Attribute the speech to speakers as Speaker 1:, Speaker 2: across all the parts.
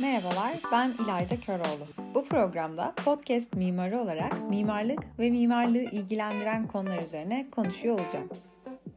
Speaker 1: Merhabalar, ben İlayda Köroğlu. Bu programda podcast mimarı olarak mimarlık ve mimarlığı ilgilendiren konular üzerine konuşuyor olacağım.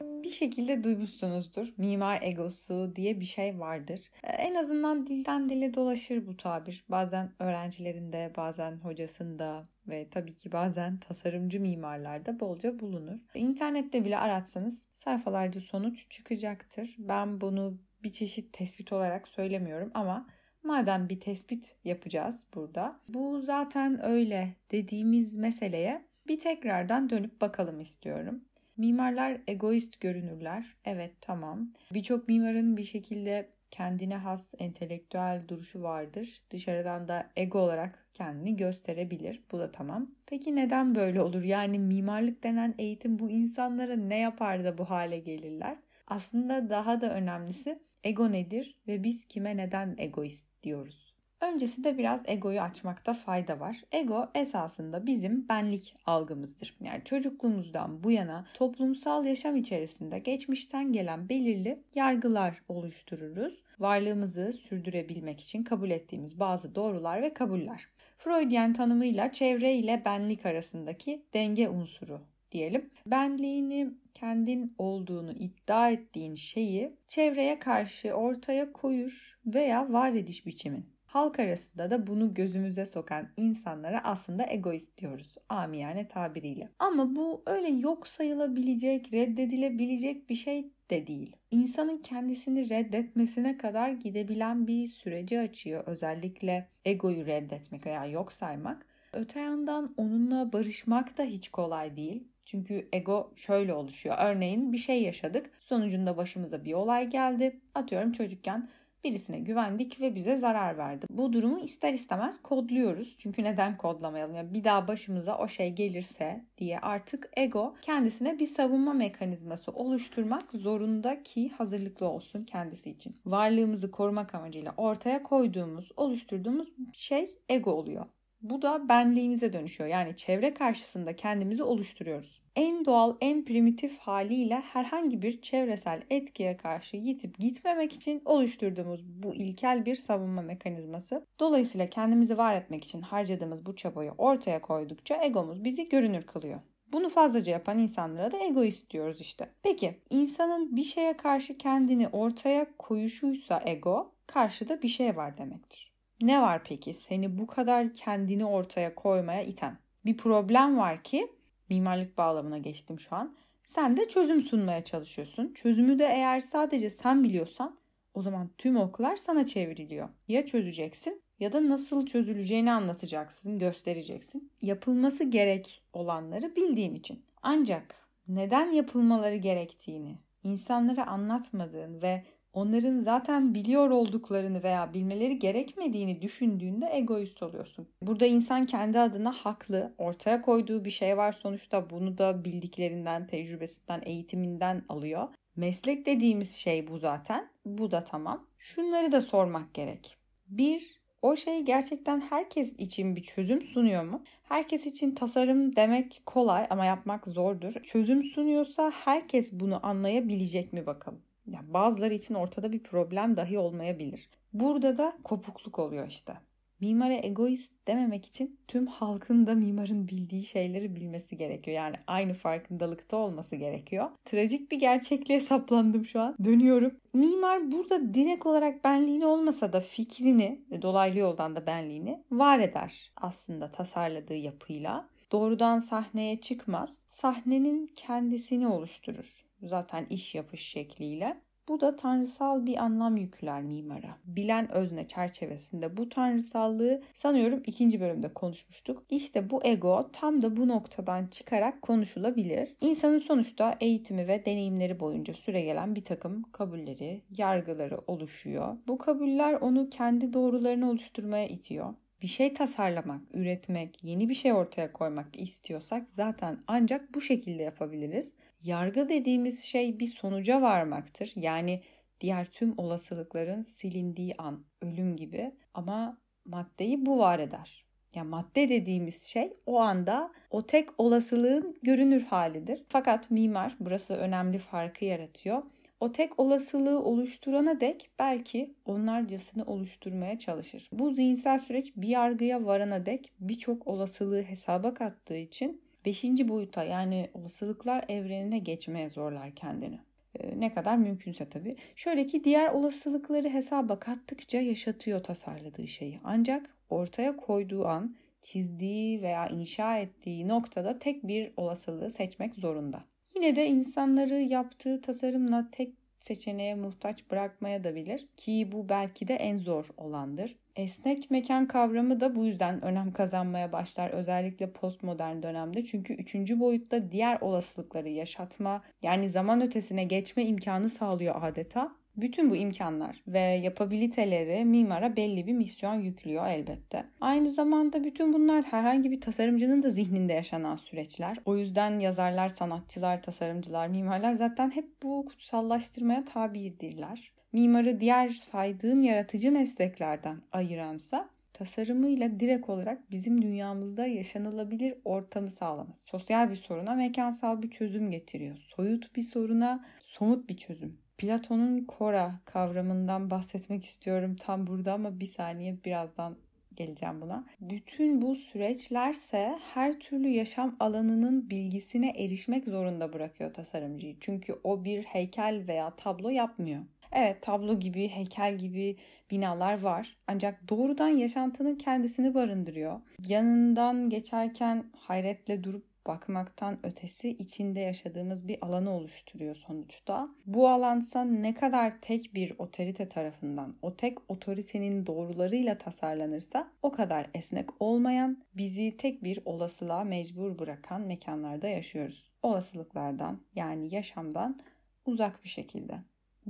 Speaker 1: Bir şekilde duymuşsunuzdur. Mimar egosu diye bir şey vardır. Ee, en azından dilden dile dolaşır bu tabir. Bazen öğrencilerinde, bazen hocasında ve tabii ki bazen tasarımcı mimarlarda bolca bulunur. İnternette bile aratsanız sayfalarca sonuç çıkacaktır. Ben bunu bir çeşit tespit olarak söylemiyorum ama Madem bir tespit yapacağız burada. Bu zaten öyle dediğimiz meseleye bir tekrardan dönüp bakalım istiyorum. Mimarlar egoist görünürler. Evet tamam. Birçok mimarın bir şekilde kendine has entelektüel duruşu vardır. Dışarıdan da ego olarak kendini gösterebilir. Bu da tamam. Peki neden böyle olur? Yani mimarlık denen eğitim bu insanlara ne yapar da bu hale gelirler? Aslında daha da önemlisi ego nedir ve biz kime neden egoist diyoruz? Öncesinde biraz egoyu açmakta fayda var. Ego esasında bizim benlik algımızdır. Yani çocukluğumuzdan bu yana toplumsal yaşam içerisinde geçmişten gelen belirli yargılar oluştururuz. Varlığımızı sürdürebilmek için kabul ettiğimiz bazı doğrular ve kabuller. Freudian tanımıyla çevre ile benlik arasındaki denge unsuru diyelim. Benliğini kendin olduğunu iddia ettiğin şeyi çevreye karşı ortaya koyur veya var ediş biçimin. Halk arasında da bunu gözümüze sokan insanlara aslında egoist diyoruz amiyane tabiriyle. Ama bu öyle yok sayılabilecek, reddedilebilecek bir şey de değil. İnsanın kendisini reddetmesine kadar gidebilen bir süreci açıyor. Özellikle egoyu reddetmek veya yok saymak. Öte yandan onunla barışmak da hiç kolay değil. Çünkü ego şöyle oluşuyor. Örneğin bir şey yaşadık. Sonucunda başımıza bir olay geldi. Atıyorum çocukken birisine güvendik ve bize zarar verdi. Bu durumu ister istemez kodluyoruz. Çünkü neden kodlamayalım? Yani bir daha başımıza o şey gelirse diye artık ego kendisine bir savunma mekanizması oluşturmak zorunda ki hazırlıklı olsun kendisi için. Varlığımızı korumak amacıyla ortaya koyduğumuz, oluşturduğumuz şey ego oluyor. Bu da benliğimize dönüşüyor. Yani çevre karşısında kendimizi oluşturuyoruz. En doğal, en primitif haliyle herhangi bir çevresel etkiye karşı yitip gitmemek için oluşturduğumuz bu ilkel bir savunma mekanizması. Dolayısıyla kendimizi var etmek için harcadığımız bu çabayı ortaya koydukça egomuz bizi görünür kılıyor. Bunu fazlaca yapan insanlara da egoist diyoruz işte. Peki insanın bir şeye karşı kendini ortaya koyuşuysa ego, karşıda bir şey var demektir. Ne var peki seni bu kadar kendini ortaya koymaya iten? Bir problem var ki mimarlık bağlamına geçtim şu an. Sen de çözüm sunmaya çalışıyorsun. Çözümü de eğer sadece sen biliyorsan o zaman tüm oklar sana çevriliyor. Ya çözeceksin ya da nasıl çözüleceğini anlatacaksın, göstereceksin. Yapılması gerek olanları bildiğin için. Ancak neden yapılmaları gerektiğini insanlara anlatmadığın ve onların zaten biliyor olduklarını veya bilmeleri gerekmediğini düşündüğünde egoist oluyorsun. Burada insan kendi adına haklı. Ortaya koyduğu bir şey var sonuçta bunu da bildiklerinden, tecrübesinden, eğitiminden alıyor. Meslek dediğimiz şey bu zaten. Bu da tamam. Şunları da sormak gerek. Bir, o şey gerçekten herkes için bir çözüm sunuyor mu? Herkes için tasarım demek kolay ama yapmak zordur. Çözüm sunuyorsa herkes bunu anlayabilecek mi bakalım? Yani bazıları için ortada bir problem dahi olmayabilir. Burada da kopukluk oluyor işte. Mimara egoist dememek için tüm halkın da mimarın bildiği şeyleri bilmesi gerekiyor. Yani aynı farkındalıkta olması gerekiyor. Trajik bir gerçekliğe saplandım şu an. Dönüyorum. Mimar burada direkt olarak benliğini olmasa da fikrini dolaylı yoldan da benliğini var eder aslında tasarladığı yapıyla. Doğrudan sahneye çıkmaz. Sahnenin kendisini oluşturur zaten iş yapış şekliyle. Bu da tanrısal bir anlam yükler mimara. Bilen özne çerçevesinde bu tanrısallığı sanıyorum ikinci bölümde konuşmuştuk. İşte bu ego tam da bu noktadan çıkarak konuşulabilir. İnsanın sonuçta eğitimi ve deneyimleri boyunca süre gelen bir takım kabulleri, yargıları oluşuyor. Bu kabuller onu kendi doğrularını oluşturmaya itiyor bir şey tasarlamak, üretmek, yeni bir şey ortaya koymak istiyorsak zaten ancak bu şekilde yapabiliriz. Yargı dediğimiz şey bir sonuca varmaktır. Yani diğer tüm olasılıkların silindiği an, ölüm gibi ama maddeyi bu var eder. Yani madde dediğimiz şey o anda o tek olasılığın görünür halidir. Fakat mimar burası önemli farkı yaratıyor O tek olasılığı oluşturana dek belki onlarcasını oluşturmaya çalışır. Bu zihinsel süreç bir yargıya varana dek birçok olasılığı hesaba kattığı için beşinci boyuta yani olasılıklar evrenine geçmeye zorlar kendini. Ee, ne kadar mümkünse tabii. Şöyle ki diğer olasılıkları hesaba kattıkça yaşatıyor tasarladığı şeyi. Ancak ortaya koyduğu an çizdiği veya inşa ettiği noktada tek bir olasılığı seçmek zorunda. Yine de insanları yaptığı tasarımla tek seçeneğe muhtaç bırakmaya da bilir ki bu belki de en zor olandır. Esnek mekan kavramı da bu yüzden önem kazanmaya başlar özellikle postmodern dönemde. Çünkü üçüncü boyutta diğer olasılıkları yaşatma yani zaman ötesine geçme imkanı sağlıyor adeta. Bütün bu imkanlar ve yapabiliteleri mimara belli bir misyon yüklüyor elbette. Aynı zamanda bütün bunlar herhangi bir tasarımcının da zihninde yaşanan süreçler. O yüzden yazarlar, sanatçılar, tasarımcılar, mimarlar zaten hep bu kutsallaştırmaya tabidirler. Mimarı diğer saydığım yaratıcı mesleklerden ayıransa tasarımıyla direkt olarak bizim dünyamızda yaşanılabilir ortamı sağlaması. Sosyal bir soruna mekansal bir çözüm getiriyor. Soyut bir soruna somut bir çözüm. Platon'un kora kavramından bahsetmek istiyorum tam burada ama bir saniye birazdan geleceğim buna. Bütün bu süreçlerse her türlü yaşam alanının bilgisine erişmek zorunda bırakıyor tasarımcıyı. Çünkü o bir heykel veya tablo yapmıyor. Evet tablo gibi, heykel gibi binalar var. Ancak doğrudan yaşantının kendisini barındırıyor. Yanından geçerken hayretle durup bakmaktan ötesi içinde yaşadığımız bir alanı oluşturuyor sonuçta. Bu alansa ne kadar tek bir otorite tarafından, o tek otoritenin doğrularıyla tasarlanırsa o kadar esnek olmayan, bizi tek bir olasılığa mecbur bırakan mekanlarda yaşıyoruz. Olasılıklardan yani yaşamdan uzak bir şekilde.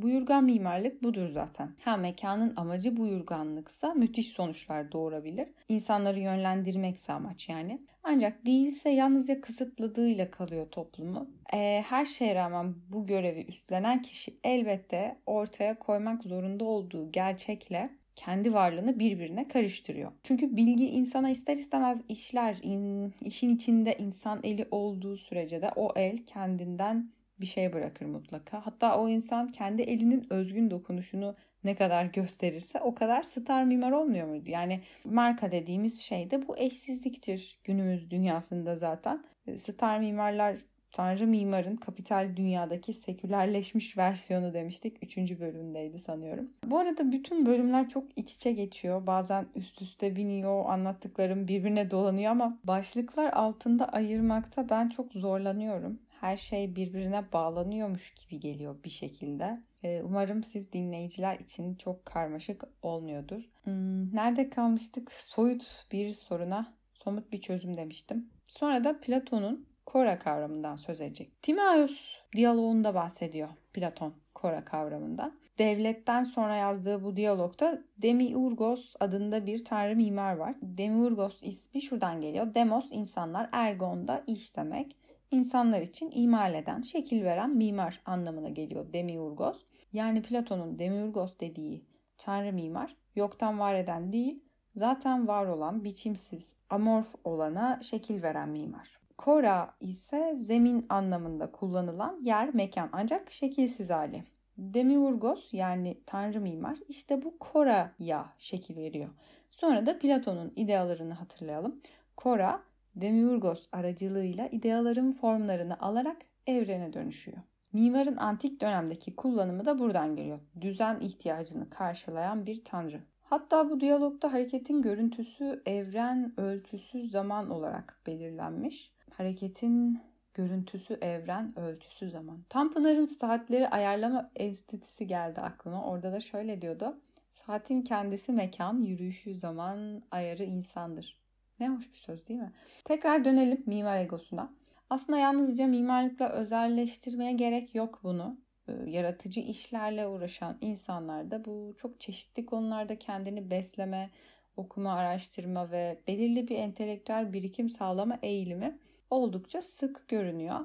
Speaker 1: Buyurgan mimarlık budur zaten. Ha mekanın amacı buyurganlıksa müthiş sonuçlar doğurabilir. İnsanları yönlendirmekse amaç yani. Ancak değilse yalnızca kısıtladığıyla kalıyor toplumu. Ee, her şeye rağmen bu görevi üstlenen kişi elbette ortaya koymak zorunda olduğu gerçekle kendi varlığını birbirine karıştırıyor. Çünkü bilgi insana ister istemez işler, in, işin içinde insan eli olduğu sürece de o el kendinden bir şey bırakır mutlaka. Hatta o insan kendi elinin özgün dokunuşunu ne kadar gösterirse o kadar star mimar olmuyor muydu? Yani marka dediğimiz şey de bu eşsizliktir günümüz dünyasında zaten. Star mimarlar Tanrı mimarın kapital dünyadaki sekülerleşmiş versiyonu demiştik. Üçüncü bölümdeydi sanıyorum. Bu arada bütün bölümler çok iç içe geçiyor. Bazen üst üste biniyor, anlattıklarım birbirine dolanıyor ama başlıklar altında ayırmakta ben çok zorlanıyorum her şey birbirine bağlanıyormuş gibi geliyor bir şekilde. Ee, umarım siz dinleyiciler için çok karmaşık olmuyordur. Hmm, nerede kalmıştık? Soyut bir soruna somut bir çözüm demiştim. Sonra da Platon'un Kora kavramından söz edecek. Timaeus diyaloğunda bahsediyor Platon Kora kavramından. Devletten sonra yazdığı bu diyalogda Demiurgos adında bir tanrı mimar var. Demiurgos ismi şuradan geliyor. Demos insanlar, ergon da iş demek insanlar için imal eden, şekil veren mimar anlamına geliyor demiurgos. Yani Platon'un demiurgos dediği tanrı mimar yoktan var eden değil, zaten var olan biçimsiz, amorf olana şekil veren mimar. Kora ise zemin anlamında kullanılan yer, mekan ancak şekilsiz hali. Demiurgos yani tanrı mimar işte bu Kora'ya şekil veriyor. Sonra da Platon'un idealarını hatırlayalım. Kora Demiurgos aracılığıyla ideaların formlarını alarak evrene dönüşüyor. Mimarın antik dönemdeki kullanımı da buradan geliyor. Düzen ihtiyacını karşılayan bir tanrı. Hatta bu diyalogda hareketin görüntüsü evren ölçüsü zaman olarak belirlenmiş. Hareketin görüntüsü evren ölçüsü zaman. Tanpınar'ın saatleri ayarlama enstitüsü geldi aklıma. Orada da şöyle diyordu. Saatin kendisi mekan, yürüyüşü zaman, ayarı insandır. Ne hoş bir söz değil mi? Tekrar dönelim mimar egosuna. Aslında yalnızca mimarlıkla özelleştirmeye gerek yok bunu. Ee, yaratıcı işlerle uğraşan insanlar da bu çok çeşitli konularda kendini besleme, okuma, araştırma ve belirli bir entelektüel birikim sağlama eğilimi oldukça sık görünüyor.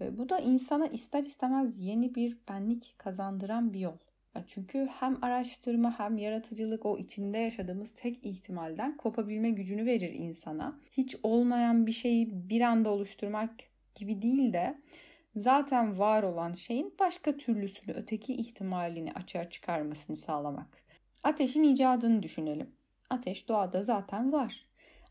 Speaker 1: Ee, bu da insana ister istemez yeni bir benlik kazandıran bir yol. Çünkü hem araştırma hem yaratıcılık o içinde yaşadığımız tek ihtimalden kopabilme gücünü verir insana. Hiç olmayan bir şeyi bir anda oluşturmak gibi değil de zaten var olan şeyin başka türlüsünü, öteki ihtimalini açığa çıkarmasını sağlamak. Ateşin icadını düşünelim. Ateş doğada zaten var.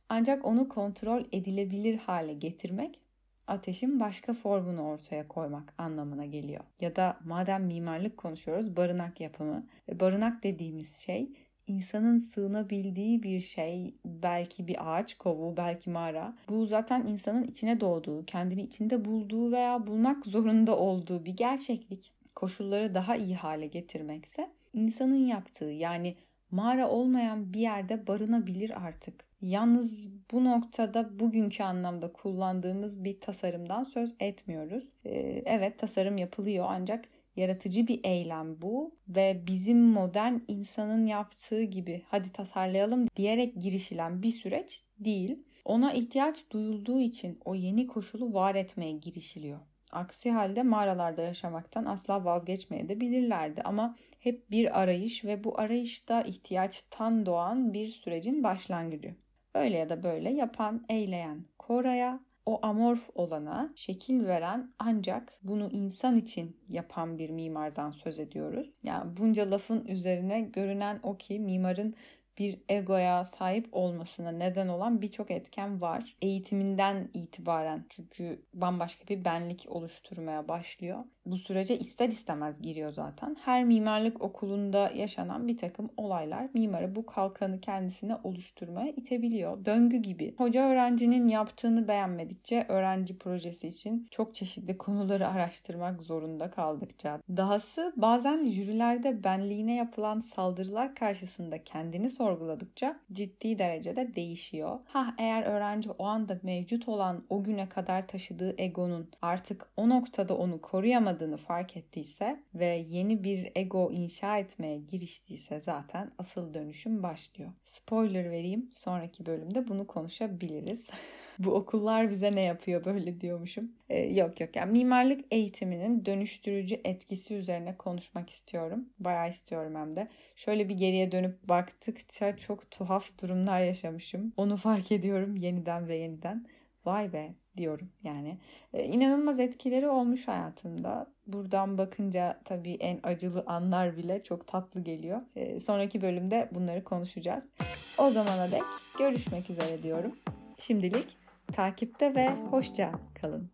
Speaker 1: Ancak onu kontrol edilebilir hale getirmek ateşin başka formunu ortaya koymak anlamına geliyor. Ya da madem mimarlık konuşuyoruz barınak yapımı. Ve barınak dediğimiz şey insanın sığınabildiği bir şey, belki bir ağaç kovuğu, belki mağara. Bu zaten insanın içine doğduğu, kendini içinde bulduğu veya bulmak zorunda olduğu bir gerçeklik. Koşulları daha iyi hale getirmekse insanın yaptığı yani mağara olmayan bir yerde barınabilir artık. Yalnız bu noktada bugünkü anlamda kullandığımız bir tasarımdan söz etmiyoruz. Ee, evet tasarım yapılıyor ancak yaratıcı bir eylem bu ve bizim modern insanın yaptığı gibi hadi tasarlayalım diyerek girişilen bir süreç değil. Ona ihtiyaç duyulduğu için o yeni koşulu var etmeye girişiliyor. Aksi halde mağaralarda yaşamaktan asla vazgeçmeyebilirlerdi ama hep bir arayış ve bu arayışta ihtiyaçtan doğan bir sürecin başlangıcı. Öyle ya da böyle yapan, eyleyen Koray'a o amorf olana şekil veren ancak bunu insan için yapan bir mimardan söz ediyoruz. Yani bunca lafın üzerine görünen o ki mimarın bir egoya sahip olmasına neden olan birçok etken var. Eğitiminden itibaren çünkü bambaşka bir benlik oluşturmaya başlıyor. Bu sürece ister istemez giriyor zaten. Her mimarlık okulunda yaşanan bir takım olaylar mimarı bu kalkanı kendisine oluşturmaya itebiliyor. Döngü gibi. Hoca öğrencinin yaptığını beğenmedikçe öğrenci projesi için çok çeşitli konuları araştırmak zorunda kaldıkça. Dahası bazen jürilerde benliğine yapılan saldırılar karşısında kendini sor sorguladıkça ciddi derecede değişiyor. Ha eğer öğrenci o anda mevcut olan o güne kadar taşıdığı egonun artık o noktada onu koruyamadığını fark ettiyse ve yeni bir ego inşa etmeye giriştiyse zaten asıl dönüşüm başlıyor. Spoiler vereyim sonraki bölümde bunu konuşabiliriz. Bu okullar bize ne yapıyor böyle diyormuşum. Ee, yok yok yani mimarlık eğitiminin dönüştürücü etkisi üzerine konuşmak istiyorum. Bayağı istiyorum hem de. Şöyle bir geriye dönüp baktıkça çok tuhaf durumlar yaşamışım. Onu fark ediyorum yeniden ve yeniden. Vay be diyorum yani. Ee, inanılmaz etkileri olmuş hayatımda. Buradan bakınca tabii en acılı anlar bile çok tatlı geliyor. Ee, sonraki bölümde bunları konuşacağız. O zamana dek görüşmek üzere diyorum. Şimdilik takipte ve hoşça kalın.